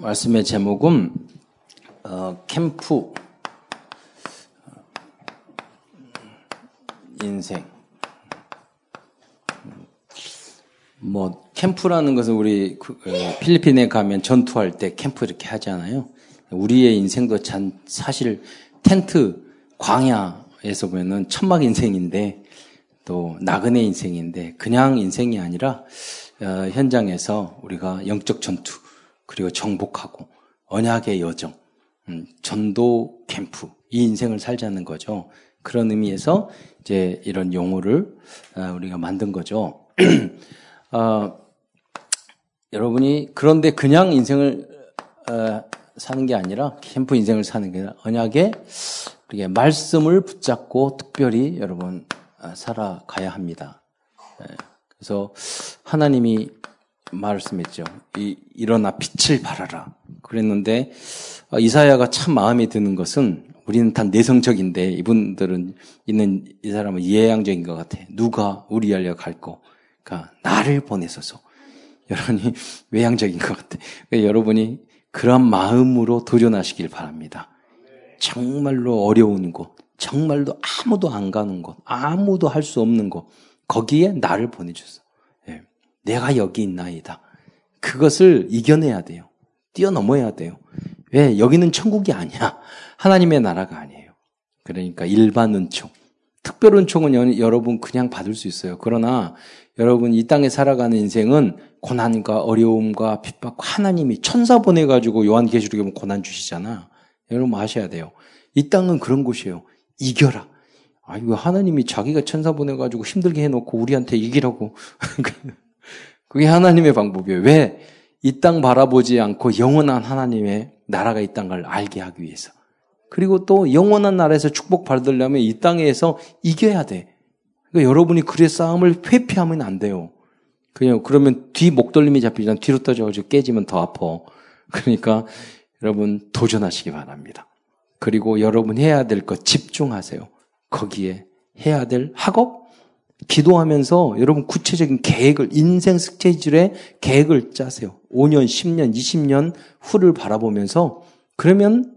말씀의 제목은 어, 캠프 인생. 뭐 캠프라는 것은 우리 그, 어, 필리핀에 가면 전투할 때 캠프 이렇게 하잖아요. 우리의 인생도 참 사실 텐트 광야에서 보면은 천막 인생인데 또 나그네 인생인데 그냥 인생이 아니라 어, 현장에서 우리가 영적 전투 그리고 정복하고 언약의 여정, 음, 전도 캠프 이 인생을 살자는 거죠. 그런 의미에서 이제 이런 용어를 어, 우리가 만든 거죠. 어, 여러분이 그런데 그냥 인생을 어, 사는 게 아니라 캠프 인생을 사는 게 아니라 언약의 우리가 말씀을 붙잡고 특별히 여러분 어, 살아가야 합니다. 예, 그래서 하나님이 말씀했죠. 이, 일어나 빛을 발하라. 그랬는데 어, 이사야가 참 마음에 드는 것은 우리는 다 내성적인데 이분들은 있는 이 사람은 예양적인 것 같아. 누가 우리 알려 갈고, 그러니까 나를 보내소서. 여러분이 외향적인 것 같아. 그러니까 여러분이 그런 마음으로 도전하시길 바랍니다. 정말로 어려운 곳, 정말로 아무도 안 가는 곳, 아무도 할 수 없는 곳, 거기에 나를 보내주소. 예. 내가 여기 있나이다. 그것을 이겨내야 돼요. 뛰어넘어야 돼요. 왜? 여기는 천국이 아니야. 하나님의 나라가 아니에요. 그러니까 일반 은총. 특별 은총은 여러분 그냥 받을 수 있어요. 그러나 여러분 이 땅에 살아가는 인생은 고난과 어려움과 핍박 하나님이 천사 보내가지고 요한계시록에 보면 고난 주시잖아. 여러분 아셔야 돼요. 이 땅은 그런 곳이에요. 이겨라. 아이고 하나님이 자기가 천사 보내가지고 힘들게 해놓고 우리한테 이기라고. 그게 하나님의 방법이에요. 왜? 이 땅 바라보지 않고 영원한 하나님의 나라가 있다는 걸 알게 하기 위해서. 그리고 또 영원한 나라에서 축복 받으려면 이 땅에서 이겨야 돼. 그러니까 여러분이 그의 싸움을 회피하면 안 돼요. 그냥 그러면 뒤 목덜림이 잡히잖아. 뒤로 떠져가지고 깨지면 더 아파. 그러니까 여러분 도전하시기 바랍니다. 그리고 여러분 해야 될 것 집중하세요. 거기에 해야 될 학업, 기도하면서 여러분 구체적인 계획을, 인생 스케줄에 계획을 짜세요. 5년, 10년, 20년 후를 바라보면서 그러면,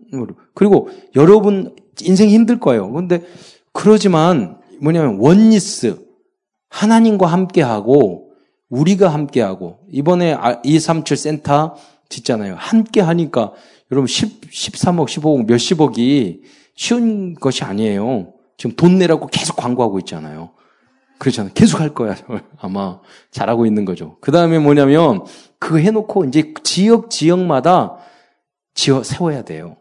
그리고 여러분 인생 힘들 거예요. 근데 그러지만 뭐냐면 원리스, 하나님과 함께하고 우리가 함께하고 이번에 237 센터 짓잖아요. 함께 하니까 여러분 10, 13억, 15억, 몇십억이 쉬운 것이 아니에요. 지금 돈 내라고 계속 광고하고 있잖아요. 그렇잖아요. 계속 할 거야. 아마 잘하고 있는 거죠. 그 다음에 뭐냐면 그거 해놓고 이제 지역 지역마다 지어 세워야 돼요.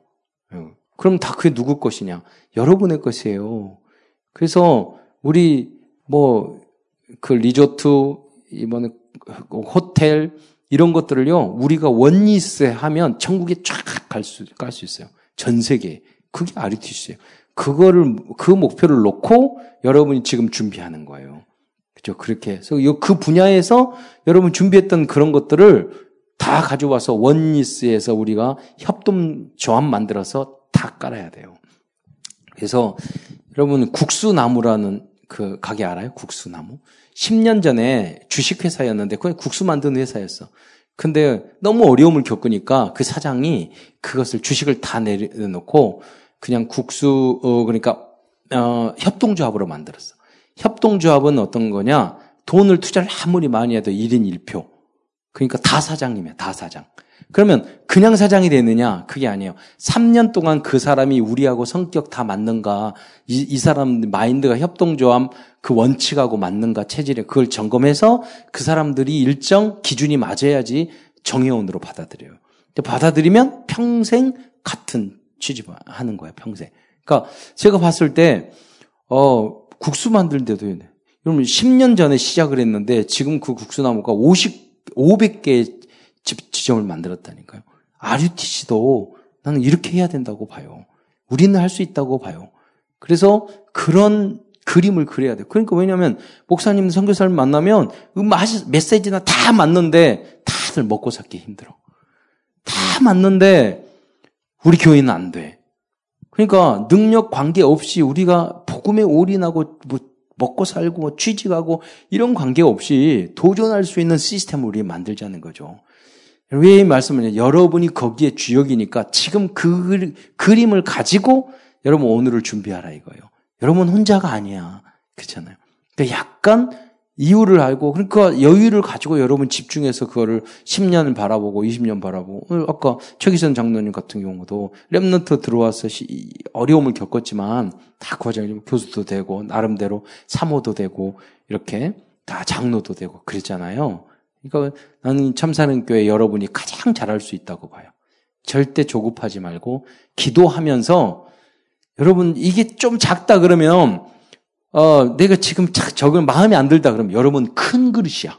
어. 그럼 다 그게 누구 것이냐? 여러분의 것이에요. 그래서 우리 뭐 그 리조트 이번에 호텔 이런 것들을요 우리가 원리스 하면 천국에 쫙 갈 수 갈수 있어요. 전 세계 그게 아리티스예요. 그거를 그 목표를 놓고 여러분이 지금 준비하는 거예요. 그죠? 그렇게 해서 그 분야에서 여러분 준비했던 그런 것들을 다 가져와서 원리스에서 우리가 협동 조합 만들어서 다 깔아야 돼요. 그래서 여러분 국수나무라는 그 가게 알아요? 국수나무? 10년 전에 주식회사였는데 그냥 국수 만드는 회사였어. 근데 너무 어려움을 겪으니까 그 사장이 그것을 주식을 다 내려놓고 그냥 국수 어 그러니까 어 협동조합으로 만들었어. 협동조합은 어떤 거냐? 돈을 투자를 아무리 많이 해도 1인 1표. 그러니까 다 사장님이야, 다 사장. 그러면 그냥 사장이 되느냐? 그게 아니에요. 3년 동안 그 사람이 우리하고 성격 다 맞는가? 이, 이 사람 마인드가 협동조합 그 원칙하고 맞는가? 체질에 그걸 점검해서 그 사람들이 일정 기준이 맞아야지 정의원으로 받아들여요. 받아들이면 평생 같은 취집하는 거예요, 평생. 그러니까 제가 봤을 때, 어, 국수 만들 때도, 여러분 10년 전에 시작을 했는데 지금 그 국수나무가 50, 500개 지점을 만들었다니까요. RUTC도 나는 이렇게 해야 된다고 봐요. 우리는 할 수 있다고 봐요. 그래서 그런 그림을 그려야 돼요. 그러니까 왜냐하면 목사님, 선교사를 만나면 메시지나 다 맞는데 다들 먹고 살기 힘들어. 다 맞는데 우리 교회는 안 돼. 그러니까 능력 관계 없이 우리가 복음에 올인하고 뭐 먹고 살고 뭐 취직하고 이런 관계 없이 도전할 수 있는 시스템을 우리 만들자는 거죠. 왜 이 말씀을 여러분이 거기에 주역이니까 지금 그 그림을 가지고 여러분 오늘을 준비하라 이거예요. 여러분 혼자가 아니야. 그렇잖아요. 그러니까 약간 이유를 알고 그러니까 여유를 가지고 여러분 집중해서 그거를 10년 바라보고 20년 바라보고 아까 최기선 장로님 같은 경우도 랩런트 들어와서 어려움을 겪었지만 다 과정이 교수도 되고 나름대로 사모도 되고 이렇게 다 장로도 되고 그랬잖아요. 그러니까 나는 참사는 교회 여러분이 가장 잘할 수 있다고 봐요. 절대 조급하지 말고 기도하면서 여러분 이게 좀 작다 그러면 어 내가 지금 적은 마음에 안 들다 그러면 여러분 큰 그릇이야.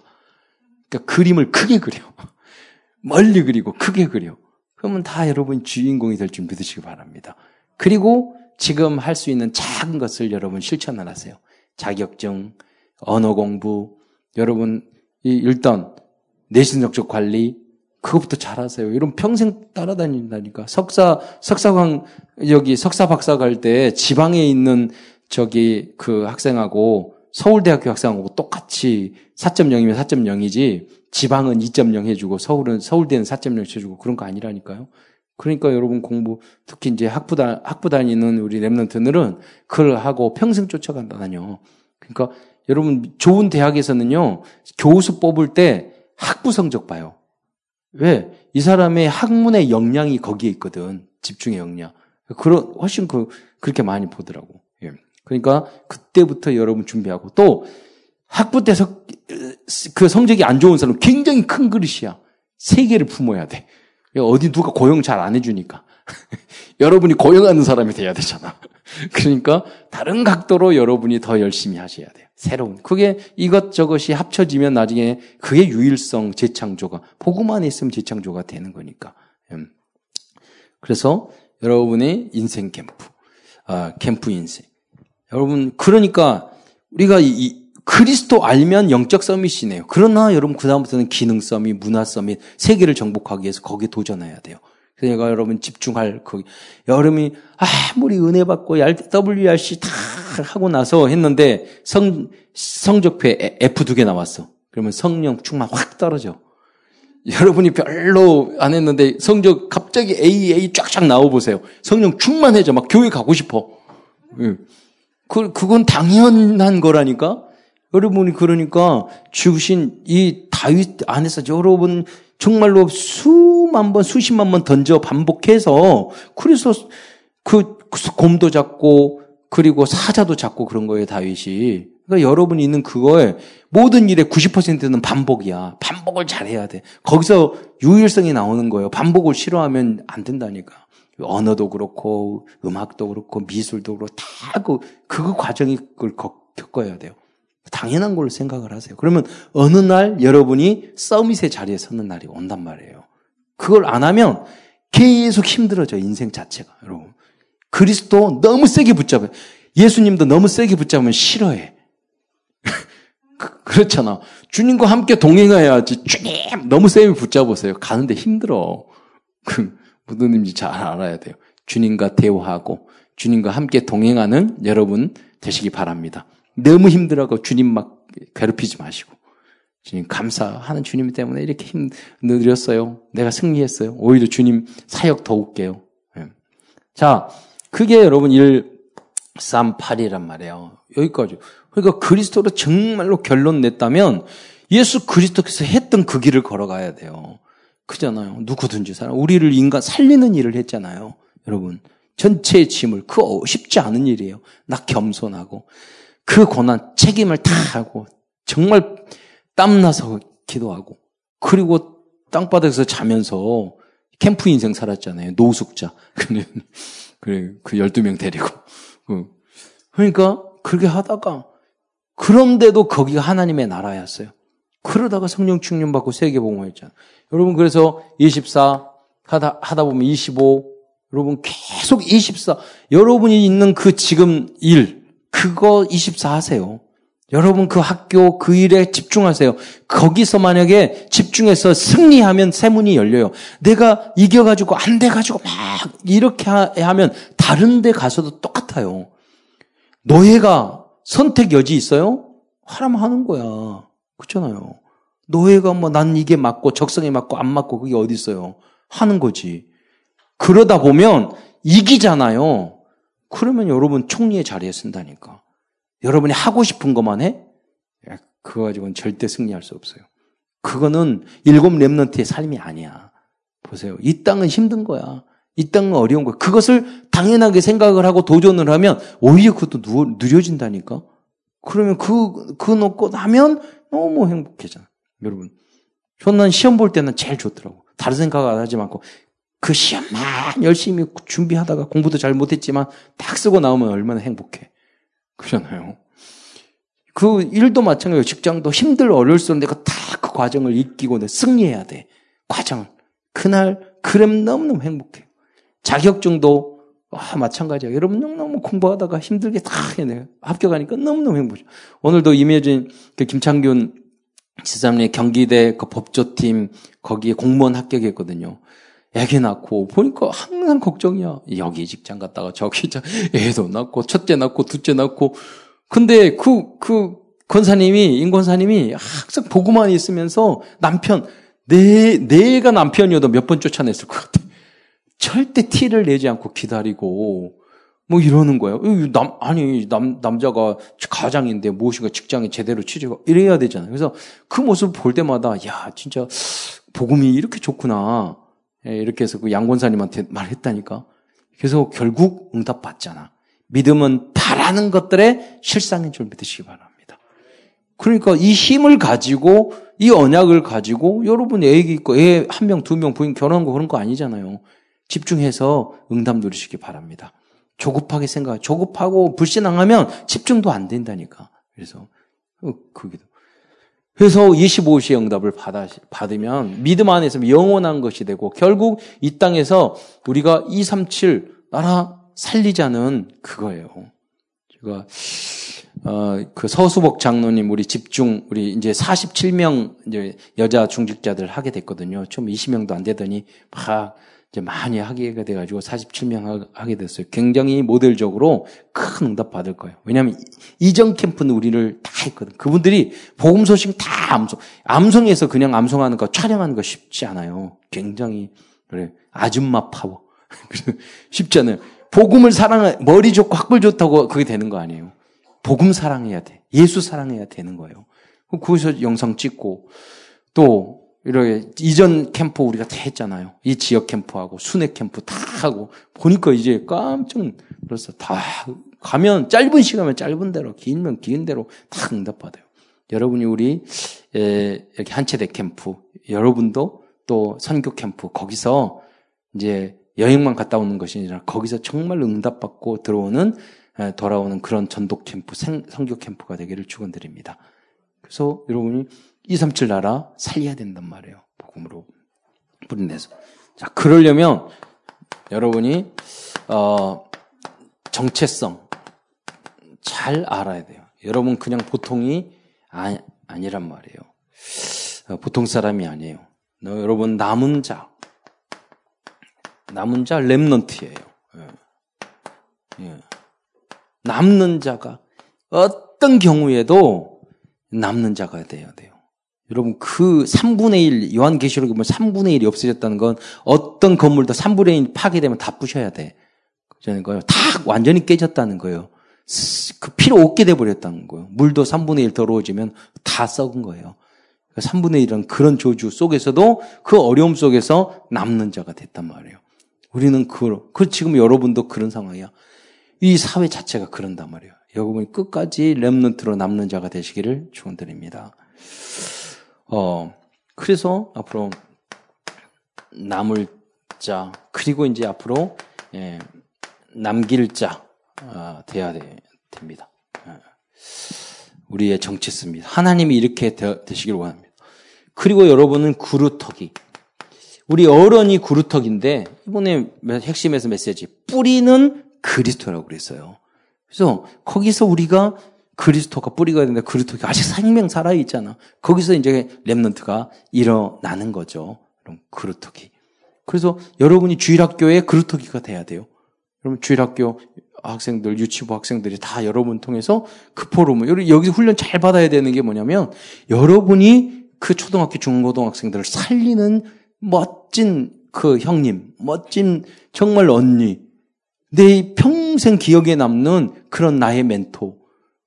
그러니까 그림을 크게 그려. 멀리 그리고 크게 그려. 그러면 다 여러분 주인공이 될 줄 믿으시기 바랍니다. 그리고 지금 할 수 있는 작은 것을 여러분 실천을 하세요. 자격증, 언어 공부, 여러분 일단 내신 적적 관리 그것부터 잘하세요. 이런 평생 따라다닌다니까. 석사 석사관 여기 석사 박사 갈 때 지방에 있는 저기 그 학생하고 서울대학교 학생하고 똑같이 4.0이면 4.0이지 지방은 2.0 해주고 서울은 서울대는 4.0 해주고 그런 거 아니라니까요. 그러니까 여러분 공부 특히 이제 학부 다 학부 다니는 우리 랩런트들은 그걸 하고 평생 쫓아간다니요. 그러니까 여러분 좋은 대학에서는요 교수 뽑을 때 학부 성적 봐요. 왜? 이 사람의 학문의 역량이 거기에 있거든. 집중의 역량. 그런 훨씬 그 그렇게 많이 보더라고. 예. 그러니까 그때부터 여러분 준비하고 또 학부 때서 그 성적이 안 좋은 사람 굉장히 큰 그릇이야. 세 개를 품어야 돼. 어디 누가 고용 잘 안 해주니까. 여러분이 고용하는 사람이 돼야 되잖아. 그러니까 다른 각도로 여러분이 더 열심히 하셔야 돼요. 새로운. 그게 이것저것이 합쳐지면 나중에 그게 유일성 재창조가, 보고만 에 있으면 재창조가 되는 거니까. 음. 그래서 여러분의 인생 캠프, 아, 캠프 인생. 여러분, 그러니까 우리가 이, 그리스도 알면 영적 서밋이네요. 그러나 여러분, 그다음부터는 기능 서밋, 문화 서밋, 세계를 정복하기 위해서 거기에 도전해야 돼요. 그러니까 여러분 집중할 그 여름이 아무리 은혜 받고 WRC 다 하고 나서 했는데 성 성적표에 F 두 개 나왔어. 그러면 성령 충만 확 떨어져. 여러분이 별로 안 했는데 성적 갑자기 A A 쫙쫙 나와 보세요. 성령 충만해져 막 교회 가고 싶어. 예. 그 그건 당연한 거라니까. 여러분이 그러니까 주신 이 다윗 안에서 여러분 정말로 수만 번, 수십만 번 던져 반복해서 그래서 그 곰도 잡고 그리고 사자도 잡고 그런 거예요, 다윗이. 그러니까 여러분이 있는 그거에 모든 일의 90%는 반복이야. 반복을 잘 해야 돼. 거기서 유일성이 나오는 거예요. 반복을 싫어하면 안 된다니까. 언어도 그렇고, 음악도 그렇고, 미술도 그렇고, 다 그, 그 과정이 그걸 겪어야 돼요. 당연한 걸로 생각을 하세요. 그러면 어느 날 여러분이 서밋의 자리에 서는 날이 온단 말이에요. 그걸 안 하면 계속 힘들어져, 인생 자체가, 여러분. 그리스도 너무 세게 붙잡아요. 예수님도 너무 세게 붙잡으면 싫어해. 그, 그렇잖아. 주님과 함께 동행해야지. 주님! 너무 세게 붙잡으세요. 가는데 힘들어. 그, 의미인지 잘 알아야 돼요. 주님과 대화하고, 주님과 함께 동행하는 여러분 되시기 바랍니다. 너무 힘들어하고 주님 막 괴롭히지 마시고. 주님 감사하는 주님 때문에 이렇게 힘 느렸어요. 내가 승리했어요. 오히려 주님 사역 더욱게요. 네. 자, 그게 여러분 1, 3, 8이란 말이에요. 여기까지. 그러니까 그리스도로 정말로 결론 냈다면 예수 그리스도께서 했던 그 길을 걸어가야 돼요. 그잖아요. 누구든지 사람. 우리를 인간 살리는 일을 했잖아요. 여러분. 전체의 짐을. 그 쉽지 않은 일이에요. 나 겸손하고. 그 고난 책임을 다 하고 정말 땀나서 기도하고 그리고 땅바닥에서 자면서 캠프 인생 살았잖아요. 노숙자. 그래, 그 12명 데리고. 그. 그러니까 그렇게 하다가 그런데도 거기가 하나님의 나라였어요. 그러다가 성령 충년 받고 세계복음했잖아요. 여러분 그래서 24 하다 하다 보면 25 여러분 계속 24 여러분이 있는 그 지금 일 그거 24 하세요. 여러분 그 학교 그 일에 집중하세요. 거기서 만약에 집중해서 승리하면 세문이 열려요. 내가 이겨가지고 안 돼가지고 막 이렇게 하면 다른 데 가서도 똑같아요. 노예가 선택 여지 있어요? 하라면 하는 거야. 그렇잖아요. 노예가 뭐 난 이게 맞고 적성에 맞고 안 맞고 그게 어디 있어요? 하는 거지. 그러다 보면 이기잖아요. 그러면 여러분 총리의 자리에 쓴다니까. 여러분이 하고 싶은 것만 해? 그거 가지고는 절대 승리할 수 없어요. 그거는 일곱 랩런트의 삶이 아니야. 보세요. 이 땅은 힘든 거야. 이 땅은 어려운 거야. 그것을 당연하게 생각을 하고 도전을 하면 오히려 그것도 누, 느려진다니까. 그러면 그, 그 놓고 나면 너무 행복해잖아. 여러분. 저는 시험 볼 때는 제일 좋더라고. 다른 생각 안 하지 않고 그 시험만 열심히 준비하다가 공부도 잘 못했지만 딱 쓰고 나오면 얼마나 행복해. 그러잖아요. 그 일도 마찬가지예요. 직장도 힘들 어려울 수 있는데 다 그 과정을 익히고 내 승리해야 돼. 과정을. 그날 그럼 너무너무 행복해요. 자격증도 아, 마찬가지야. 여러분 너무 공부하다가 힘들게 다 해내요. 합격하니까 너무너무 행복해요. 오늘도 임혜진 그 김창균 지사님 경기대 그 법조팀 거기에 공무원 합격했거든요. 애기 낳고 보니까 항상 걱정이야. 여기 직장 갔다가 저기 애도 낳고 첫째 낳고 둘째 낳고 근데 그, 그, 권사님이, 임권사님이 항상 보고만 있으면서 남편, 내, 내가 남편이어도 몇 번 쫓아냈을 것 같아. 절대 티를 내지 않고 기다리고, 뭐 이러는 거예요. 남, 아니, 남, 남자가 가장인데 무엇인가 직장에 제대로 취직하고 이래야 되잖아요. 그래서 그 모습 볼 때마다, 야, 진짜, 복음이 이렇게 좋구나. 예, 이렇게 해서 그 양권사님한테 말했다니까. 그래서 결국 응답 받잖아. 믿음은 바라는 것들의 실상인 줄 믿으시기 바랍니다. 그러니까 이 힘을 가지고 이 언약을 가지고 여러분 애기 있고 애 한 명, 두 명 부인 결혼한 거 그런 거 아니잖아요. 집중해서 응답 누리시기 바랍니다. 조급하게 생각, 조급하고 불신앙하면 집중도 안 된다니까. 그래서 그기도. 그래서 25시의 응답을 받아, 받으면 믿음 안에서 영원한 것이 되고 결국 이 땅에서 우리가 237 나라 살리자는 그거예요. 제가 어, 그 서수복 장로님 우리 집중 우리 이제 47명 이제 여자 중직자들 하게 됐거든요. 처음 20명도 안 되더니 막 이제 많이 하게 돼가지고 47명 하게 됐어요. 굉장히 모델적으로 큰 응답 받을 거예요. 왜냐하면 이전 캠프는 우리를 다 했거든. 그분들이 복음 소식 다 암송, 암송에서 그냥 암송하는 거 촬영하는 거 쉽지 않아요. 굉장히 그래 아줌마 파워 쉽지 않아요. 복음을 사랑해, 머리 좋고 학벌 좋다고 그게 되는 거 아니에요. 복음 사랑해야 돼. 예수 사랑해야 되는 거예요. 거기서 영상 찍고, 또, 이렇게, 이전 캠프 우리가 다 했잖아요. 이 지역 캠프하고, 순회 캠프 다 하고, 보니까 이제 깜짝 놀랐어. 다, 가면, 짧은 시간이면 짧은 대로, 길면 긴 대로 다 응답받아요. 여러분이 우리, 에, 여기 한체대 캠프, 여러분도 또 선교 캠프, 거기서 이제 여행만 갔다 오는 것이 아니라 거기서 정말 응답받고 들어오는 돌아오는 그런 전독 캠프, 성교 캠프가 되기를 축원드립니다. 그래서 여러분이 237 나라 살려야 된단 말이에요. 복음으로 뿌리내서. 자, 그러려면 여러분이 어 정체성 잘 알아야 돼요. 여러분 그냥 보통이 아, 아니란 말이에요. 어, 보통 사람이 아니에요. 너 여러분 남은 자, 남은 자 렘넌트예요. 예. 예. 남는 자가 어떤 경우에도 남는 자가 돼야 돼요. 여러분 그 3분의 1 요한계시록에 보면 3분의 1이 없어졌다는 건 어떤 건물도 3분의 1 파괴되면 다 부셔야 돼. 그러는 거예요. 다 완전히 깨졌다는 거예요. 그 피로 없게 돼 버렸다는 거예요. 물도 3분의 1 더러워지면 다 썩은 거예요. 3분의 그러니까 1은 그런 조주 속에서도 그 어려움 속에서 남는 자가 됐단 말이에요. 우리는 그, 그 지금 여러분도 그런 상황이야. 이 사회 자체가 그런단 말이에요. 여러분이 끝까지 렘넌트로 남는 자가 되시기를 축원드립니다. 어, 그래서 앞으로 남을 자 그리고 이제 앞으로 예, 남길 자 아, 돼야 돼, 됩니다. 예. 우리의 정체성입니다. 하나님이 이렇게 되, 되시길 원합니다. 그리고 여러분은 구루터기. 우리 어른이 구루턱인데 이번에 핵심에서 메시지 뿌리는 그리스도라고 그랬어요. 그래서 거기서 우리가 그리스도가 뿌리가 되는데 그리스도가 아직 생명 살아 있잖아. 거기서 이제 렘넌트가 일어나는 거죠. 그럼 그루터기. 그래서 여러분이 주일학교에 그루터기가 돼야 돼요. 여러분 주일학교 학생들, 유치부 학생들이 다 여러분 통해서 그 포럼을 여기 훈련 잘 받아야 되는 게 뭐냐면 여러분이 그 초등학교, 중고등학생들을 살리는 멋진 그 형님, 멋진 정말 언니, 내 평생 기억에 남는 그런 나의 멘토.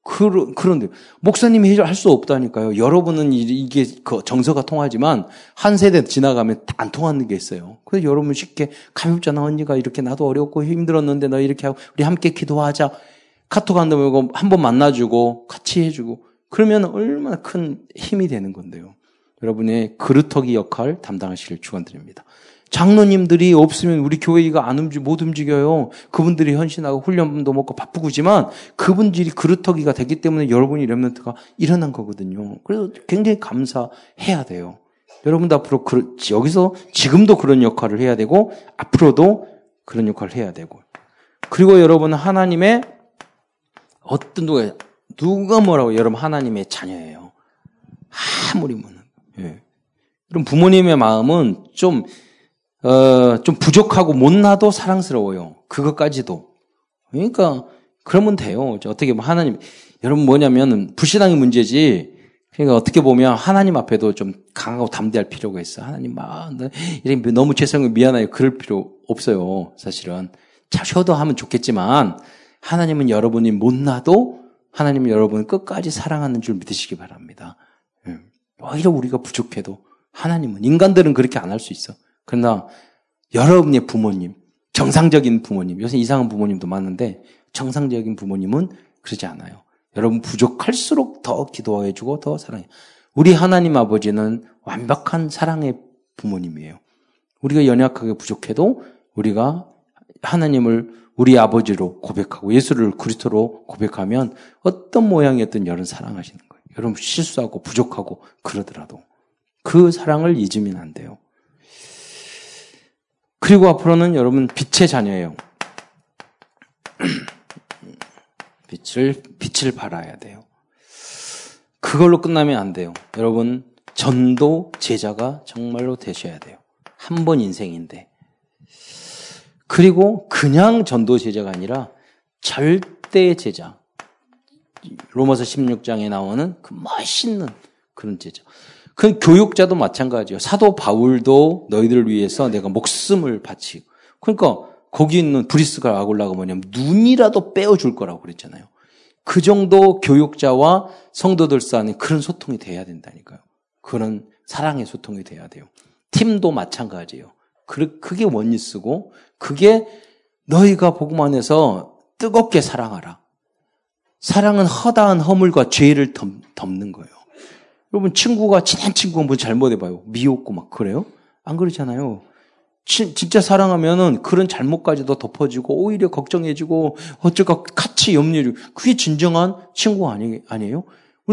그런, 그런데, 목사님이 할수 없다니까요. 여러분은 이게 그 정서가 통하지만, 한 세대 지나가면 안 통하는 게 있어요. 그래서 여러분 쉽게, 가볍잖아, 언니가 이렇게 나도 어렵고 힘들었는데 너 이렇게 하고, 우리 함께 기도하자. 카톡 한다고 한 번 만나주고, 같이 해주고, 그러면 얼마나 큰 힘이 되는 건데요. 여러분의 그릇터기 역할 담당하시길 축원드립니다. 장로님들이 없으면 우리 교회가 안 움직, 못 움직여요. 그분들이 헌신하고 훈련도 먹고 바쁘고지만 그분들이 그릇터기가 됐기 때문에 여러분이 렘런트가 일어난 거거든요. 그래서 굉장히 감사해야 돼요. 여러분도 앞으로 그, 여기서 지금도 그런 역할을 해야 되고 앞으로도 그런 역할을 해야 되고 그리고 여러분은 하나님의 어떤 누가 누가 뭐라고 여러분 하나님의 자녀예요. 아무리 뭐는 예. 그럼 부모님의 마음은 좀 어, 좀 부족하고 못나도 사랑스러워요. 그것까지도. 그러니까, 그러면 돼요. 어떻게 보면 하나님, 여러분 뭐냐면, 불신앙의 문제지, 그러니까 어떻게 보면 하나님 앞에도 좀 강하고 담대할 필요가 있어. 하나님, 막, 이렇게 너무 죄송해요. 미안해요. 그럴 필요 없어요. 사실은. 자, 쉬어도 하면 좋겠지만, 하나님은 여러분이 못나도 하나님은 여러분을 끝까지 사랑하는 줄 믿으시기 바랍니다. 예. 오히려 우리가 부족해도 하나님은, 인간들은 그렇게 안 할 수 있어. 그러나 여러분의 부모님, 정상적인 부모님, 요새 이상한 부모님도 많은데 정상적인 부모님은 그러지 않아요. 여러분 부족할수록 더 기도해 주고 더 사랑해. 우리 하나님 아버지는 완벽한 사랑의 부모님이에요. 우리가 연약하게 부족해도 우리가 하나님을 우리 아버지로 고백하고 예수를 그리스도로 고백하면 어떤 모양이었든 여러분 사랑하시는 거예요. 여러분 실수하고 부족하고 그러더라도 그 사랑을 잊으면 안 돼요. 그리고 앞으로는 여러분 빛의 자녀예요. 빛을 빛을 발아야 돼요. 그걸로 끝나면 안 돼요. 여러분 전도 제자가 정말로 되셔야 돼요. 한 번 인생인데. 그리고 그냥 전도 제자가 아니라 절대 제자. 로마서 16장에 나오는 그 멋있는 그런 제자. 그 교육자도 마찬가지예요. 사도 바울도 너희들을 위해서 내가 목숨을 바치고. 그러니까 거기 있는 브리스가 아굴라가 뭐냐면 눈이라도 빼어줄 거라고 그랬잖아요. 그 정도 교육자와 성도들 사이에 그런 소통이 돼야 된다니까요. 그런 사랑의 소통이 돼야 돼요. 팀도 마찬가지예요. 그게 원리쓰고 그게 너희가 복음 안에서 뜨겁게 사랑하라. 사랑은 허다한 허물과 죄를 덮는 거예요. 여러분 친구가 친한 친구가 뭐 잘못해봐요. 미웠고 막 그래요? 안 그러잖아요. 치, 진짜 사랑하면은 그런 잘못까지도 덮어주고 오히려 걱정해주고 어쩌까 같이 염려해주고 그게 진정한 친구 아니, 아니에요?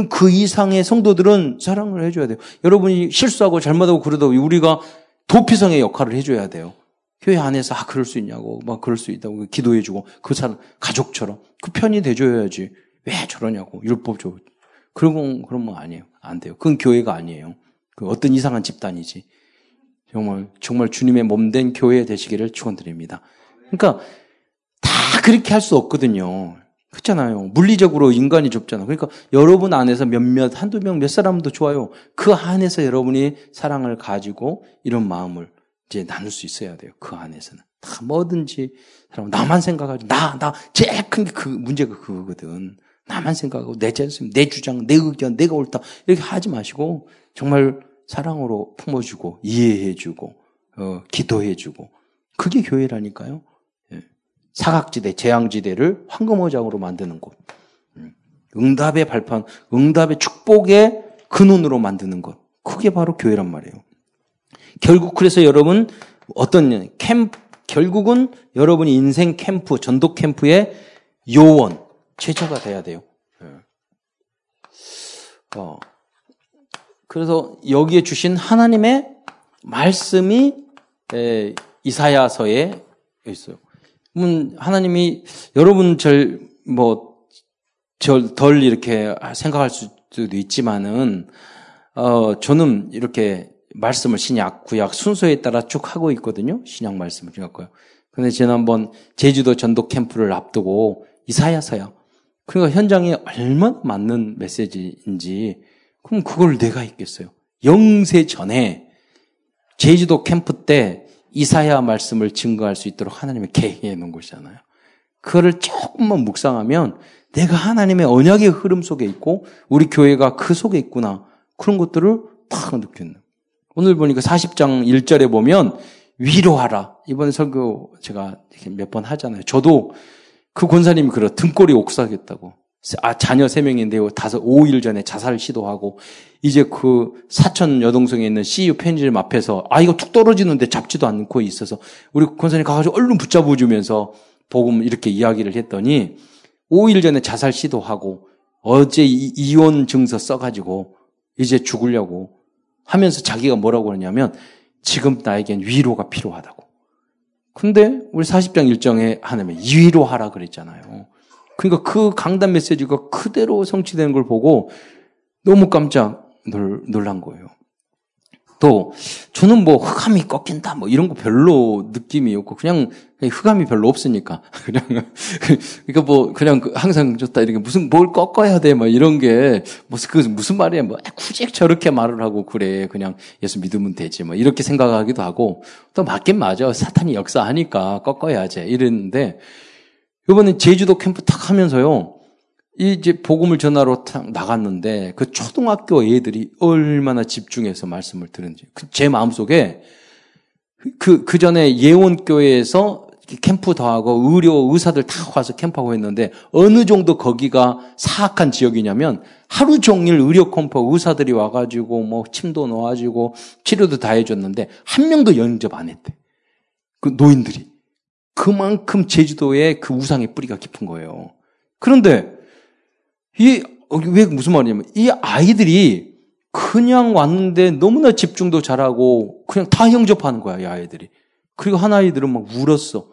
그 이상의 성도들은 사랑을 해줘야 돼요. 여러분이 실수하고 잘못하고 그러다 우리가 도피성의 역할을 해줘야 돼요. 교회 안에서 아 그럴 수 있냐고 막 그럴 수 있다고 기도해주고 그 사람 가족처럼 그 편이 돼줘야지 왜 저러냐고 율법적으로 그런 건 그런 거 아니에요. 안 돼요. 그건 교회가 아니에요. 그 어떤 이상한 집단이지. 정말 정말 주님의 몸 된 교회 되시기를 축원드립니다. 그러니까 다 그렇게 할 수 없거든요. 그렇잖아요. 물리적으로 인간이 좁잖아. 그러니까 여러분 안에서 몇몇 한두 명 몇 사람도 좋아요. 그 안에서 여러분이 사랑을 가지고 이런 마음을 이제 나눌 수 있어야 돼요. 그 안에서는 다 뭐든지 사람 나만 생각하지 나 나 제일 큰게그 문제가 그거거든. 나만 생각하고 내 자신, 내 주장, 내 의견, 내가 옳다 이렇게 하지 마시고 정말 사랑으로 품어주고 이해해주고 어, 기도해주고 그게 교회라니까요. 예. 사각지대, 재앙지대를 황금어장으로 만드는 곳. 음. 응답의 발판, 응답의 축복의 근원으로 만드는 것. 그게 바로 교회란 말이에요. 결국 그래서 여러분 어떤 캠 결국은 여러분이 인생 캠프, 전도 캠프의 요원, 제자가 돼야 돼요. 네. 어, 그래서 여기에 주신 하나님의 말씀이 에, 이사야서에 있어요. 그러면 하나님이 여러분 절뭐절 이렇게 생각할 수도 있지만은 어 저는 이렇게 말씀을 신약 구약 순서에 따라 쭉 하고 있거든요. 신약 말씀을 갖고요. 근데 지난번 제주도 전도 캠프를 앞두고 이사야서야 그러니까 현장에 얼마나 맞는 메시지인지 그럼 그걸 내가 있겠어요. 영세 전에 제주도 캠프 때 이사야 말씀을 증거할 수 있도록 하나님이 계획해 놓은 것이잖아요. 그거를 조금만 묵상하면 내가 하나님의 언약의 흐름 속에 있고 우리 교회가 그 속에 있구나. 그런 것들을 딱 느끼는. 오늘 보니까 40장 1절에 보면 위로하라. 이번 설교 제가 몇 번 하잖아요. 저도 그 권사님이 그래 등골이 옥사겠다고. 아, 자녀 세 명인데요. 다섯, 5일 전에 자살 시도하고, 이제 그 사천 여동성에 있는 CU 편의점 앞에서, 아, 이거 툭 떨어지는데 잡지도 않고 있어서, 우리 권사님 가가지고 얼른 붙잡아 주면서, 복음 이렇게 이야기를 했더니, 5일 전에 자살 시도하고, 어제 이혼 증서 써가지고, 이제 죽으려고 하면서 자기가 뭐라고 그러냐면, 지금 나에겐 위로가 필요하다고. 근데, 우리 40장 일정에 하나면 위로 하라 그랬잖아요. 그러니까 그 강단 메시지가 그대로 성취되는 걸 보고 너무 깜짝 놀, 놀란 거예요. 또 저는 뭐 흑암이 꺾인다 뭐 이런 거 별로 느낌이 없고 그냥 흑암이 별로 없으니까 그냥 그러니까 뭐 그냥 그 항상 좋다 이렇게 무슨 뭘 꺾어야 돼뭐 이런 게 무슨 그 무슨 말이야 뭐 굳이 저렇게 말을 하고 그래 그냥 예수 믿으면 되지 뭐 이렇게 생각하기도 하고 또 맞긴 맞아 사탄이 역사하니까 꺾어야지 이랬는데 이번에 제주도 캠프 탁 하면서요. 이제 복음을 전하러 탁 나갔는데 그 초등학교 애들이 얼마나 집중해서 말씀을 들은지 그제 마음속에 그, 그 전에 예원교회에서 캠프 더 하고 의료 의사들 다 와서 캠프하고 했는데 어느 정도 거기가 사악한 지역이냐면 하루 종일 의료 캠프 의사들이 와가지고 뭐 침도 놓아주고 치료도 다 해줬는데 한 명도 영접 안 했대. 그 노인들이. 그만큼 제주도에 그 우상의 뿌리가 깊은 거예요. 그런데 이 왜 무슨 말이냐면 이 아이들이 그냥 왔는데 너무나 집중도 잘하고 그냥 다 영접하는 거야, 이 아이들이. 그리고 한 아이들은 막 울었어.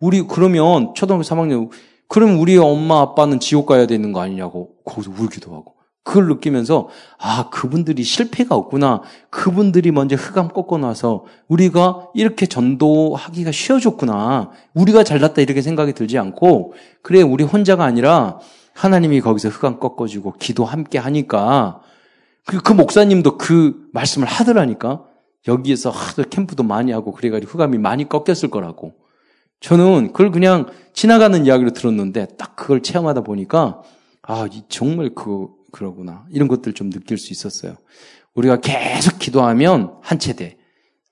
우리 그러면 초등학교 3학년 그러면 우리 엄마 아빠는 지옥 가야 되는 거 아니냐고 거기서 울기도 하고. 그걸 느끼면서 아 그분들이 실패가 없구나. 그분들이 먼저 흑암 꺾고 나서 우리가 이렇게 전도하기가 쉬워졌구나. 우리가 잘났다 이렇게 생각이 들지 않고 그래 우리 혼자가 아니라 하나님이 거기서 흑암 꺾어주고 기도 함께 하니까 그, 그 목사님도 그 말씀을 하더라니까 여기에서 하도 캠프도 많이 하고 그래가지고 흑암이 많이 꺾였을 거라고. 저는 그걸 그냥 지나가는 이야기로 들었는데 딱 그걸 체험하다 보니까 아, 정말 그 그러구나. 이런 것들 좀 느낄 수 있었어요. 우리가 계속 기도하면 한 체대,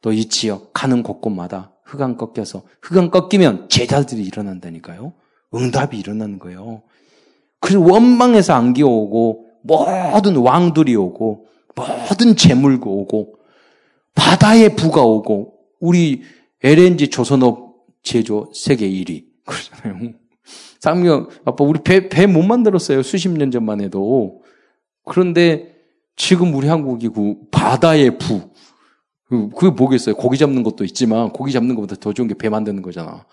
또 이 지역, 가는 곳곳마다 흑암 꺾여서, 흑암 꺾이면 제자들이 일어난다니까요. 응답이 일어나는 거예요. 그래서 원망에서 안기 오고, 모든 왕들이 오고, 모든 재물고 오고, 바다의 부가 오고, 우리 LNG 조선업 제조 세계 1위. 그러잖아요. 쌍명, 아빠, 우리 배, 배 못 만들었어요. 수십 년 전만 해도. 그런데 지금 우리 한국이 그 바다의 부, 그, 그게 뭐겠어요? 고기 잡는 것도 있지만 고기 잡는 것보다 더 좋은 게 배 만드는 거잖아.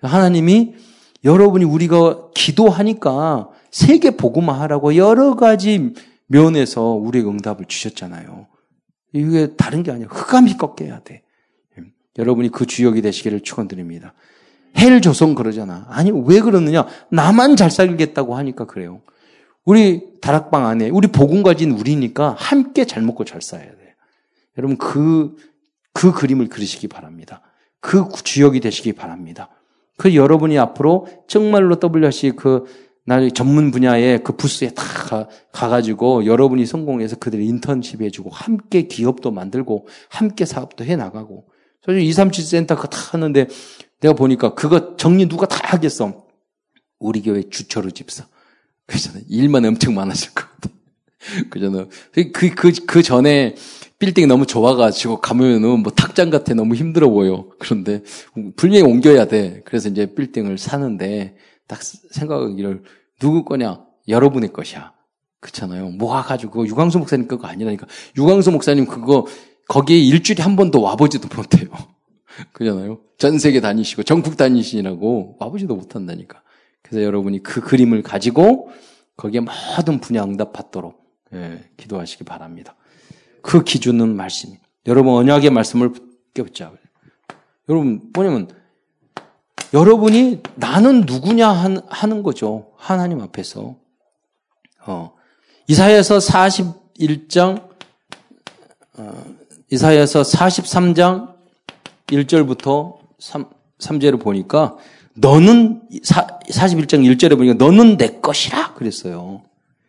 하나님이 여러분이 우리가 기도하니까 세계 복음화 하라고 여러 가지 면에서 우리의 응답을 주셨잖아요. 이게 다른 게 아니라 흑암이 꺾여야 돼. 여러분이 그 주역이 되시기를 축원드립니다. 헬 조선 그러잖아. 아니 왜 그러느냐? 나만 잘 살겠다고 하니까 그래요. 우리 다락방 안에 우리 복음 가진 우리니까 함께 잘 먹고 잘 살아야 돼요. 여러분 그, 그 그림을 그리시기 바랍니다. 그 주역이 되시기 바랍니다. 그 여러분이 앞으로 정말로 WRC 그 나의 전문 분야의 그 부스에 다 가, 가가지고 여러분이 성공해서 그들 인턴십 해주고 함께 기업도 만들고 함께 사업도 해 나가고. 저희 237 센터 그거 다 하는데 내가 보니까 그거 정리 누가 다 하겠어? 우리 교회 주철우 집사. 그잖아요. 일만 엄청 많았을 것 같아. 그잖아요. 그, 그, 그, 그 전에 빌딩이 너무 좋아가지고 가면은 뭐 탁장 같아 너무 힘들어 보여. 그런데 분명히 옮겨야 돼. 그래서 이제 빌딩을 사는데 딱 생각하기를 누구 거냐? 여러분의 것이야. 그렇잖아요. 모아가지고 유광수 목사님 그거 아니라니까. 유광수 목사님 그거 거기에 일주일에 한 번도 와보지도 못해요. 그잖아요. 전 세계 다니시고 전국 다니시라고 와보지도 못한다니까. 그래서 여러분이 그 그림을 가지고 거기에 모든 분야 응답받도록 예, 기도하시기 바랍니다. 그 기준은 말씀이. 여러분 언약의 말씀을 붙잡 여러분 뭐냐면 여러분이 나는 누구냐 하는 거죠. 하나님 앞에서. 어. 이사야서 41장 어, 이사야서 43장 1절부터 3, 3절을 보니까 너는 4, 41장 1절에 보니까 너는 내 것이라 그랬어요.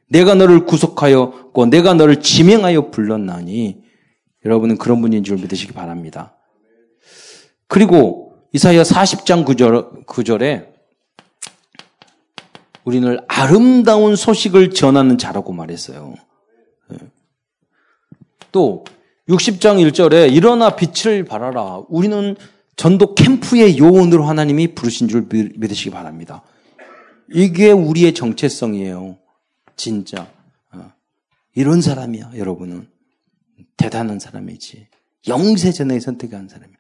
내가 너를 구속하였고 내가 너를 지명하여 불렀나니 여러분은 그런 분인 줄 믿으시기 바랍니다. 그리고 이사야 40장 9절, 9절에 우리는 아름다운 소식을 전하는 자라고 말했어요. 예. 또 60장 1절에 일어나 빛을 발하라. 우리는 전도 캠프의 요원으로 하나님이 부르신 줄 믿으시기 바랍니다. 이게 우리의 정체성이에요. 진짜. 어. 이런 사람이야, 여러분은. 대단한 사람이지. 영세전에 선택한 사람이야.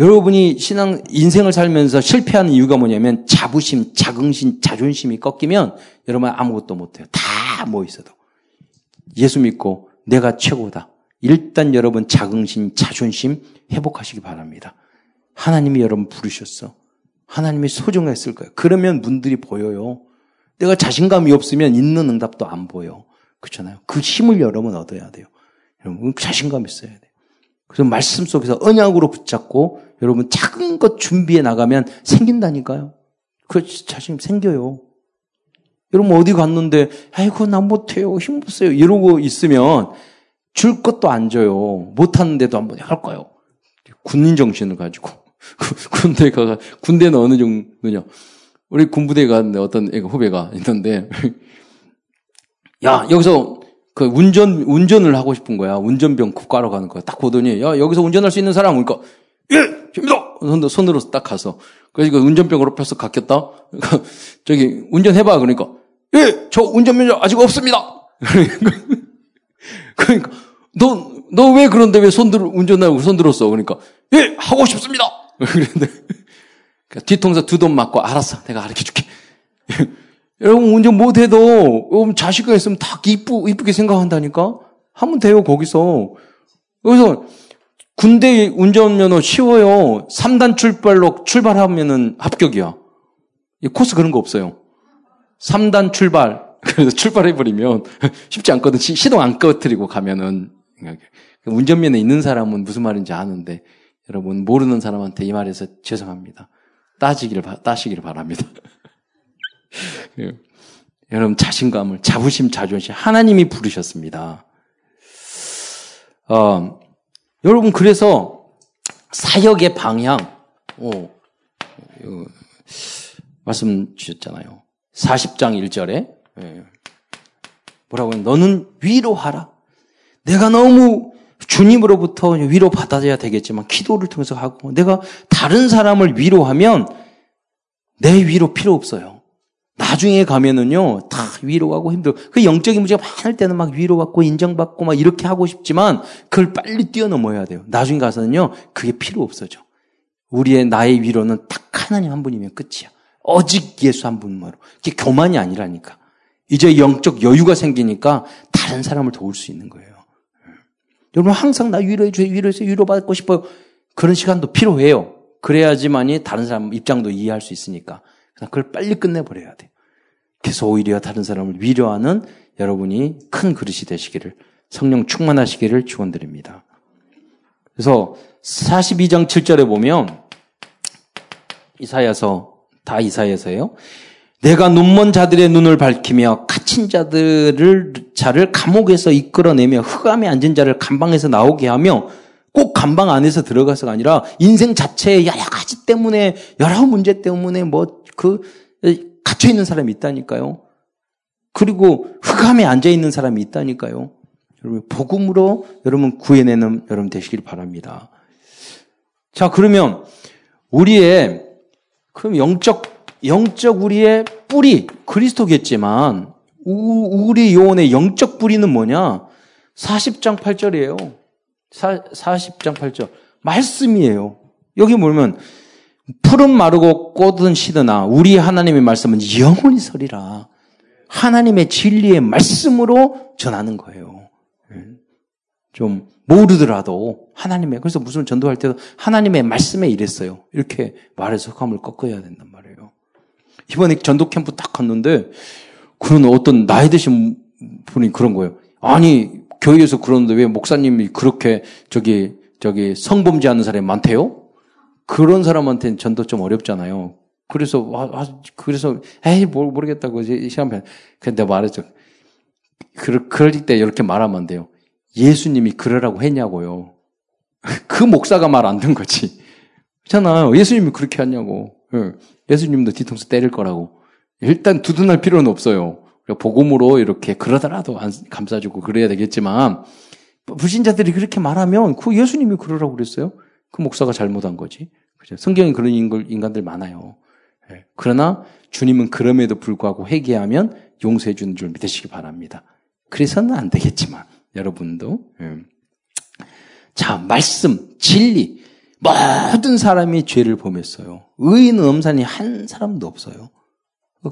여러분이 신앙, 인생을 살면서 실패하는 이유가 뭐냐면 자부심, 자긍심, 자존심이 꺾이면 여러분 아무것도 못해요. 다 뭐 있어도. 예수 믿고 내가 최고다. 일단 여러분 자긍심, 자존심 회복하시기 바랍니다. 하나님이 여러분 부르셨어. 하나님이 소중했을 거예요. 그러면 문들이 보여요. 내가 자신감이 없으면 있는 응답도 안 보여. 그렇잖아요. 그 힘을 여러분 얻어야 돼요. 여러분 자신감 있어야 돼요. 그래서 말씀 속에서 언약으로 붙잡고 여러분 작은 것 준비해 나가면 생긴다니까요. 그 자신 생겨요. 여러분 어디 갔는데 아이고 나 못해요 힘 없어요 이러고 있으면 줄 것도 안 줘요. 못 하는데도 한번 할까요? 군인 정신을 가지고 군대 가 군대는 어느 정도냐? 우리 군부대 갔는데 어떤 애가 후배가 있는데 야 여기서 그 운전 운전을 하고 싶은 거야. 운전병 국가로 가는 거야. 딱 보더니 야 여기서 운전할 수 있는 사람 그러니까 예 됩니다. 손으로 딱 가서 그래서 그 운전병으로 펴서 갔겠다. 그러니까 저기 운전해봐 그러니까 예 저 운전면허 아직 없습니다. 그러니까 너 너 왜 그런데 왜 손들 운전하고 손 들었어? 그러니까 예 하고 싶습니다. 그런데 그러니까 뒤통수 두 돈 맞고 알았어 내가 가르쳐 줄게. 여러분 운전 못해도 여러분 자식가 있으면 다 이쁘, 이쁘게 생각한다니까? 하면 돼요 거기서. 여기서 군대 운전면허 쉬워요. 3단 출발로 출발하면은 합격이야. 코스 그런 거 없어요. 3단 출발. 그래서 출발해버리면 쉽지 않거든. 시동 안 꺼뜨리고 가면은. 운전면허 있는 사람은 무슨 말인지 아는데 여러분 모르는 사람한테 이 말해서 죄송합니다. 따지기를 따시기를 바랍니다. 예. 여러분 자신감을 자부심 자존심 하나님이 부르셨습니다. 어, 여러분 그래서 사역의 방향 어, 어, 말씀 주셨잖아요. 40장 1절에 예. 뭐라고 요 너는 위로하라. 내가 너무 주님으로부터 위로 받아야 되겠지만 기도를 통해서 하고 내가 다른 사람을 위로하면 내 위로 필요 없어요. 나중에 가면은요, 다 위로하고 힘들어. 그 영적인 문제가 많을 때는 막 위로받고 인정받고 막 이렇게 하고 싶지만 그걸 빨리 뛰어넘어야 돼요. 나중에 가서는요, 그게 필요 없어져. 우리의 나의 위로는 딱 하나님 한 분이면 끝이야. 오직 예수 한 분만으로. 그게 교만이 아니라니까. 이제 영적 여유가 생기니까 다른 사람을 도울 수 있는 거예요. 여러분 항상 나 위로해줘요, 위로해서 위로받고 싶어요. 그런 시간도 필요해요. 그래야지만이 다른 사람 입장도 이해할 수 있으니까. 그걸 빨리 끝내버려야 돼. 그래서 오히려 다른 사람을 위로하는 여러분이 큰 그릇이 되시기를 성령 충만하시기를 축원드립니다. 그래서 42장 7절에 보면 이사야서 다 이사야서예요. 내가 눈먼 자들의 눈을 밝히며 갇힌 자들을 자를 감옥에서 이끌어내며 흑암에 앉은 자를 감방에서 나오게 하며 꼭 감방 안에서 들어가서가 아니라 인생 자체의 여러 가지 때문에 여러 문제 때문에 뭐 그 갇혀 있는 사람이 있다니까요. 그리고 흑암에 앉아 있는 사람이 있다니까요. 여러분 복음으로 여러분 구해내는 여러분 되시길 바랍니다. 자 그러면 우리의 그럼 영적 영적 우리의 뿌리, 그리스도겠지만, 우리 요원의 영적 뿌리는 뭐냐? 40장 8절이에요. 40장 8절. 말씀이에요. 여기 보면, 푸른 마르고 꽃은 시드나 우리 하나님의 말씀은 영원히 서리라. 하나님의 진리의 말씀으로 전하는 거예요. 좀 모르더라도 하나님의 그래서 무슨 전도할 때도 하나님의 말씀에 이랬어요. 이렇게 말해서 흑함을 꺾어야 된단 말이에요. 이번에 전도 캠프 딱 갔는데 그런 어떤 나이 드신 분이 그런 거예요. 아니 교회에서 그러는데 왜 목사님이 그렇게 저기 저기 성범죄하는 사람이 많대요? 그런 사람한테는 전도 좀 어렵잖아요. 그래서 아, 그래서 에이 뭘 모르겠다고 시간 편. 근데 말했죠. 그, 그럴 때 이렇게 말하면 안 돼요. 예수님이 그러라고 했냐고요. 그 목사가 말 안 든 거지. 그렇잖아요. 예수님이 그렇게 했냐고. 예. 예수님도 뒤통수 때릴 거라고. 일단 두둔할 필요는 없어요. 복음으로 이렇게 그러더라도 감싸주고 그래야 되겠지만 불신자들이 그렇게 말하면 그 예수님이 그러라고 그랬어요. 그 목사가 잘못한 거지. 그죠? 성경에 그런 인간들 많아요. 예. 그러나 주님은 그럼에도 불구하고 회개하면 용서해 주는 줄 믿으시기 바랍니다. 그래서는 안 되겠지만 여러분도 예. 자 말씀 진리 모든 사람이 죄를 범했어요. 의인 음산이 한 사람도 없어요.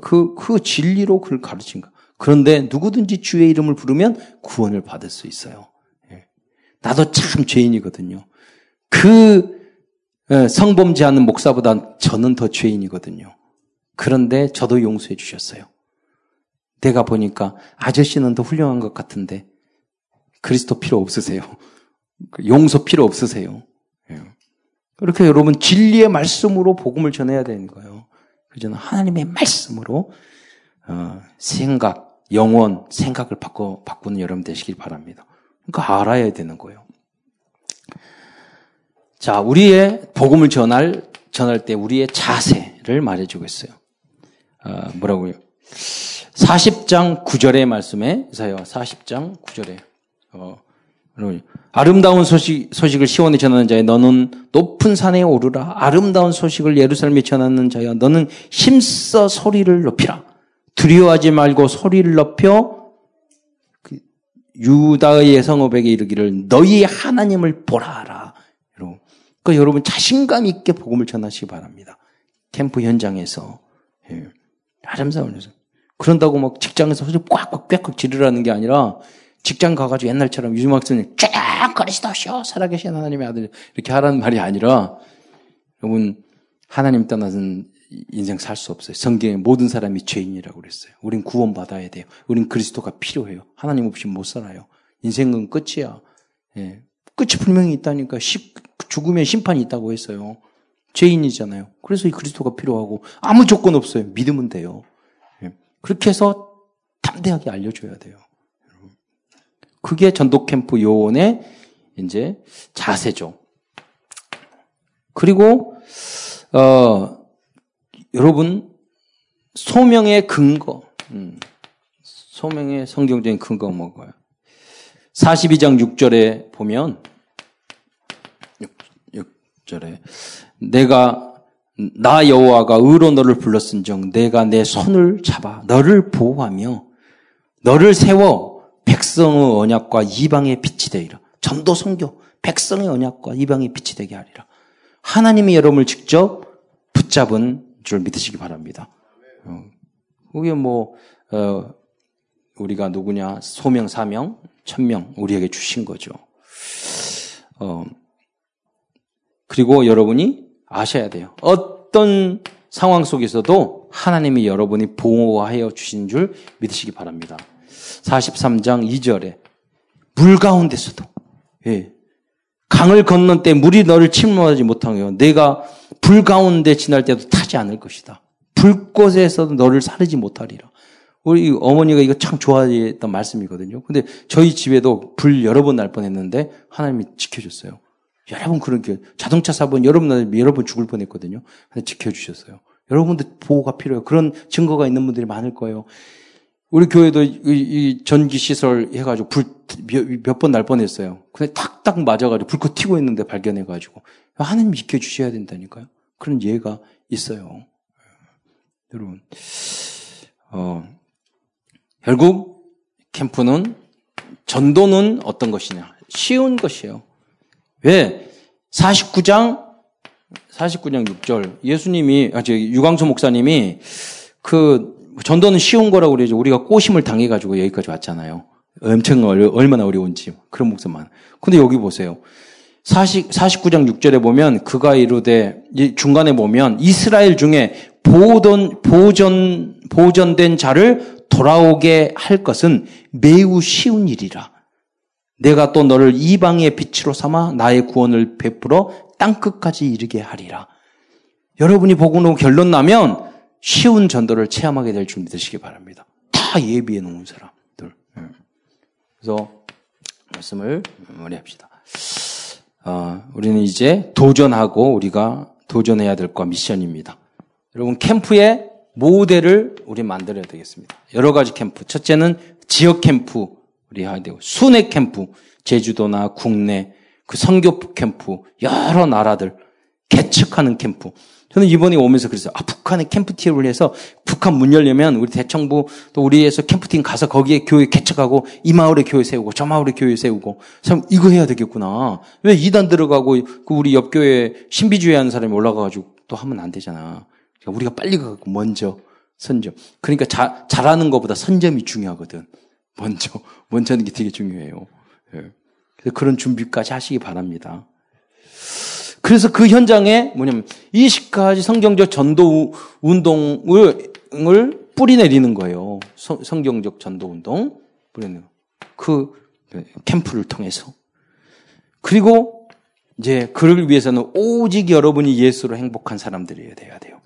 그, 그 진리로 그를 가르친 거. 그런데 누구든지 주의 이름을 부르면 구원을 받을 수 있어요. 예. 나도 참 죄인이거든요. 그 예, 성범죄하는 목사보다 저는 더 죄인이거든요. 그런데 저도 용서해 주셨어요. 내가 보니까 아저씨는 더 훌륭한 것 같은데 그리스도 필요 없으세요. 그 용서 필요 없으세요. 예. 그렇게 여러분 진리의 말씀으로 복음을 전해야 되는 거예요. 그저는 하나님의 말씀으로 어, 생각, 영원 생각을 바꿔 바꾸는 여러분 되시길 바랍니다. 그러니까 알아야 되는 거예요. 자, 우리의 복음을 전할 전할 때 우리의 자세를 말해주고 있어요. 어, 뭐라고요? 40장 9절의 말씀에 이사야 40장 9절에 어, 아름다운 소식, 소식을 시원히 전하는 자야 너는 높은 산에 오르라 아름다운 소식을 예루살렘에 전하는 자야 너는 힘써 소리를 높이라 두려워하지 말고 소리를 높여 그 유다의 성읍에게 이르기를 너희 하나님을 보라라 여러분 그 여러분 자신감 있게 복음을 전하시기 바랍니다 캠프 현장에서 예. 아름다운 녀석 그런다고 막 직장에서 소리 꽉꽉 꽥꽉 지르라는 게 아니라 직장 가가지고 옛날처럼 학생이 쫙 그리스도시오 살아계신 하나님의 아들 이렇게 하라는 말이 아니라 여러분 하나님 떠나는 인생 살 수 없어요. 성경에 모든 사람이 죄인이라고 그랬어요. 우린 구원 받아야 돼요. 우린 그리스도가 필요해요. 하나님 없이 못 살아요. 인생은 끝이야. 예. 끝이 분명히 있다니까. 죽으면 심판이 있다고 했어요. 죄인이잖아요. 그래서 이 그리스도가 필요하고 아무 조건 없어요. 믿으면 돼요. 그렇게 해서 담대하게 알려줘야 돼요. 그게 전도 캠프 요원의 이제 자세죠. 그리고 어, 여러분 소명의 근거, 음, 소명의 성경적인 근거 뭐가요? 42장 6절에 보면 6, 6절에 내가 나 여호와가 의로 너를 불렀은정 내가 내 손을 잡아 너를 보호하며 너를 세워 백성의 언약과 이방의 빛이 되리라. 전도 성교 백성의 언약과 이방의 빛이 되게 하리라. 하나님이 여러분을 직접 붙잡은 줄 믿으시기 바랍니다. 어, 그게 뭐 어, 우리가 누구냐 소명 사명 천명 우리에게 주신 거죠. 어, 그리고 여러분이 아셔야 돼요. 어떤 상황 속에서도 하나님이 여러분이 보호하여 주신 줄 믿으시기 바랍니다. 43장 2절에 물 가운데서도 예. 강을 건넌 때 물이 너를 침몰하지 못하며 내가 불 가운데 지날 때도 타지 않을 것이다. 불꽃에서도 너를 사르지 못하리라. 우리 어머니가 이거 참 좋아했던 말씀이거든요. 근데 저희 집에도 불 여러 번 날 뻔했는데 하나님이 지켜줬어요. 여러 분 그렇게 자동차 사본 여러분 여러 분 죽을 뻔했거든요. 근데 지켜주셨어요. 여러분들 보호가 필요해요. 그런 증거가 있는 분들이 많을 거예요. 우리 교회도 이, 이 전기 시설 해가지고 불 몇 번 날 뻔했어요. 근데 탁탁 맞아가지고 불꽃 튀고 있는데 발견해가지고 하나님 지켜 주셔야 된다니까요. 그런 예가 있어요. 여러분, 어, 결국 캠프는 전도는 어떤 것이냐? 쉬운 것이에요. 왜? 49장 49장 6절 예수님이 아, 저 유광수 목사님이 그 전도는 쉬운 거라고 그러죠. 우리가 꼬심을 당해 가지고 여기까지 왔잖아요. 엄청 얼마나 어려운지 그런 목사만. 근데 여기 보세요. 40, 49장 6절에 보면 그가 이르되 중간에 보면 이스라엘 중에 보존 보존 보존된 자를 돌아오게 할 것은 매우 쉬운 일이라. 내가 또 너를 이방의 빛으로 삼아 나의 구원을 베풀어 땅끝까지 이르게 하리라. 여러분이 보고 놓은 결론 나면 쉬운 전도를 체험하게 될 줄 믿으시기 바랍니다. 다 예비해 놓은 사람들. 예. 그래서 말씀을 마무리합시다. 어, 우리는 이제 도전하고 우리가 도전해야 될 거 미션입니다. 여러분 캠프의 모델을 우리 만들어야 되겠습니다. 여러 가지 캠프. 첫째는 지역 캠프 우리 해야 되고 순회 캠프 제주도나 국내 그 성교 캠프 여러 나라들 개척하는 캠프. 저는 이번에 오면서 그랬어요. 아, 북한에 캠프팀을 해서 북한 문 열려면 우리 대청부 또 우리에서 캠프팀 가서 거기에 교회 개척하고 이 마을에 교회 세우고 저 마을에 교회 세우고 참 이거 해야 되겠구나. 왜 이단 들어가고 그 우리 옆 교회 신비주의 하는 사람이 올라가가지고 또 하면 안 되잖아. 그러니까 우리가 빨리 가고 먼저 선점. 그러니까 자, 잘하는 것보다 선점이 중요하거든. 먼저 먼저 하는 게 되게 중요해요. 예. 그래서 그런 준비까지 하시기 바랍니다. 그래서 그 현장에 뭐냐면 20가지 성경적 전도 운동을 뿌리 내리는 거예요. 성경적 전도 운동 뿌리내는 그 캠프를 통해서. 그리고 이제 그를 위해서는 오직 여러분이 예수로 행복한 사람들이어야 돼요.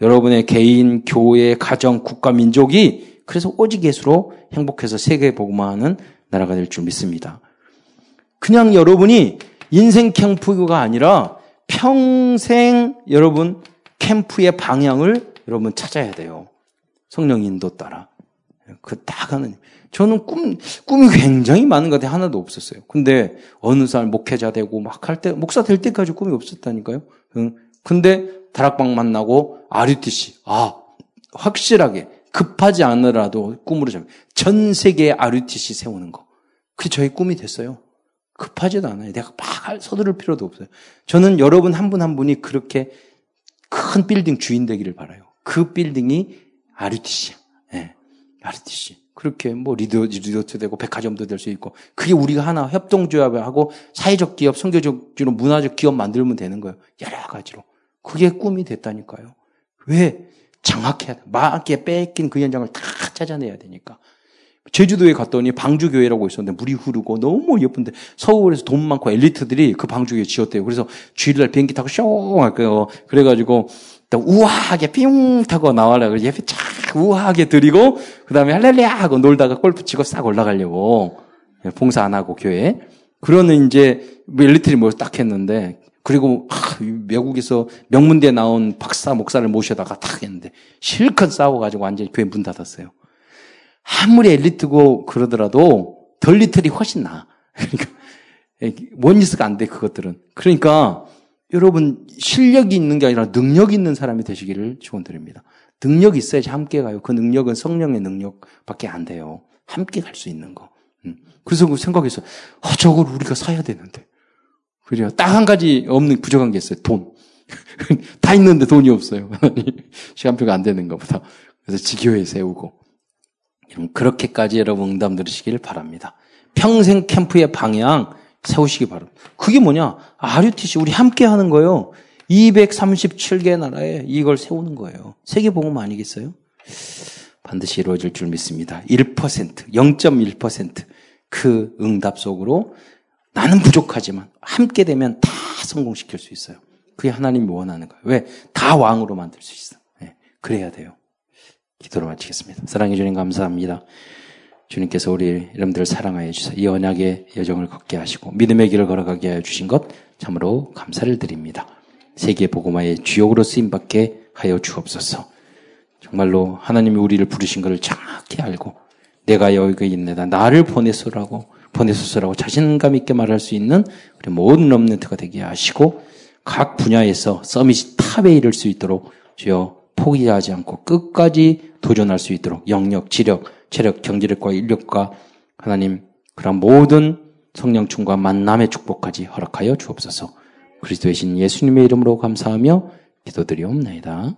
여러분의 개인, 교회, 가정, 국가, 민족이 그래서 오직 예수로 행복해서 세계 복음화하는 나라가 될 줄 믿습니다. 그냥 여러분이 인생 캠프가 아니라 평생 여러분 캠프의 방향을 여러분 찾아야 돼요. 성령 인도 따라. 그딱 하는. 저는 꿈, 꿈이 굉장히 많은 것 같아요. 하나도 없었어요. 근데 어느 살 목회자 되고 막 할 때, 목사 될 때까지 꿈이 없었다니까요. 근데 다락방 만나고 RUTC. 아, 확실하게 급하지 않으라도 꿈으로 잡. 전 세계에 RUTC 세우는 거. 그게 저의 꿈이 됐어요. 급하지도 않아요. 내가 막 서두를 필요도 없어요. 저는 여러분 한 분 한 분이 그렇게 큰 빌딩 주인 되기를 바라요. 그 빌딩이 RUTC야. 네. RUTC. 그렇게 뭐 리더, 리조트 되고 백화점도 될 수 있고 그게 우리가 하나 협동조합하고 사회적 기업, 선교적으로 문화적 기업 만들면 되는 거예요. 여러 가지로. 그게 꿈이 됐다니까요. 왜? 장악해야 돼. 마에 뺏긴 그 현장을 다 찾아내야 되니까. 제주도에 갔더니 방주교회라고 있었는데 물이 흐르고 너무 예쁜데 서울에서 돈 많고 엘리트들이 그 방주교회 지었대요. 그래서 주일날 비행기 타고 쇼 할거예요. 그래가지고 우아하게 삥 타고 나와라. 그래서 예배 쫙 우아하게 드리고 그 다음에 할렐루야 하고 놀다가 골프 치고 싹 올라가려고 봉사 안 하고 교회. 그러는 이제 뭐 엘리트들이 뭘 딱 했는데 그리고 외국에서 명문대 나온 박사 목사를 모셔다가 탁 했는데 실컷 싸워가지고 완전히 교회 문 닫았어요. 아무리 엘리트고 그러더라도 덜 리틀이 훨씬 나아. 그러니까 원리스가 안 돼, 그것들은. 그러니까 여러분 실력이 있는 게 아니라 능력 있는 사람이 되시기를 축원드립니다. 능력이 있어야지 함께 가요. 그 능력은 성령의 능력밖에 안 돼요. 함께 갈 수 있는 거. 음. 그래서 그 생각했어요. 어, 저걸 우리가 사야 되는데. 그래요. 딱 한 가지 없는 부족한 게 있어요. 돈. 다 있는데 돈이 없어요. 시간표가 안 되는 것보다. 그래서 지교회 세우고. 그렇게까지 여러분 응답 들으시길 바랍니다. 평생 캠프의 방향 세우시기 바랍니다. 그게 뭐냐? RUTC 우리 함께 하는 거예요. 237개 나라에 이걸 세우는 거예요. 세계 복음 아니겠어요? 반드시 이루어질 줄 믿습니다. 1%, 0.1%그 응답 속으로 나는 부족하지만 함께 되면 다 성공시킬 수 있어요. 그게 하나님이 원하는 거예요. 왜? 다 왕으로 만들 수 있어. 네, 그래야 돼요. 기도로 마치겠습니다. 사랑해 주님 감사합니다. 주님께서 우리 여러분들을 사랑하여 주셔서 이 언약의 여정을 걷게 하시고 믿음의 길을 걸어가게 하여 주신 것 참으로 감사를 드립니다. 세계 복음화의 주역으로 쓰임 받게 하여 주옵소서. 정말로 하나님이 우리를 부르신 것을 정확히 알고 내가 여기 있네다. 나를 보내소라고 보내소서라고 자신감 있게 말할 수 있는 우리 모든 럼넨트가 되게 하시고 각 분야에서 서밋이 탑에 이를 수 있도록 주여 포기하지 않고 끝까지 도전할 수 있도록 영역, 지력, 체력, 경제력과 인력과 하나님 그런 모든 성령충과 만남의 축복까지 허락하여 주옵소서. 그리스도의 신 예수님의 이름으로 감사하며 기도드리옵나이다.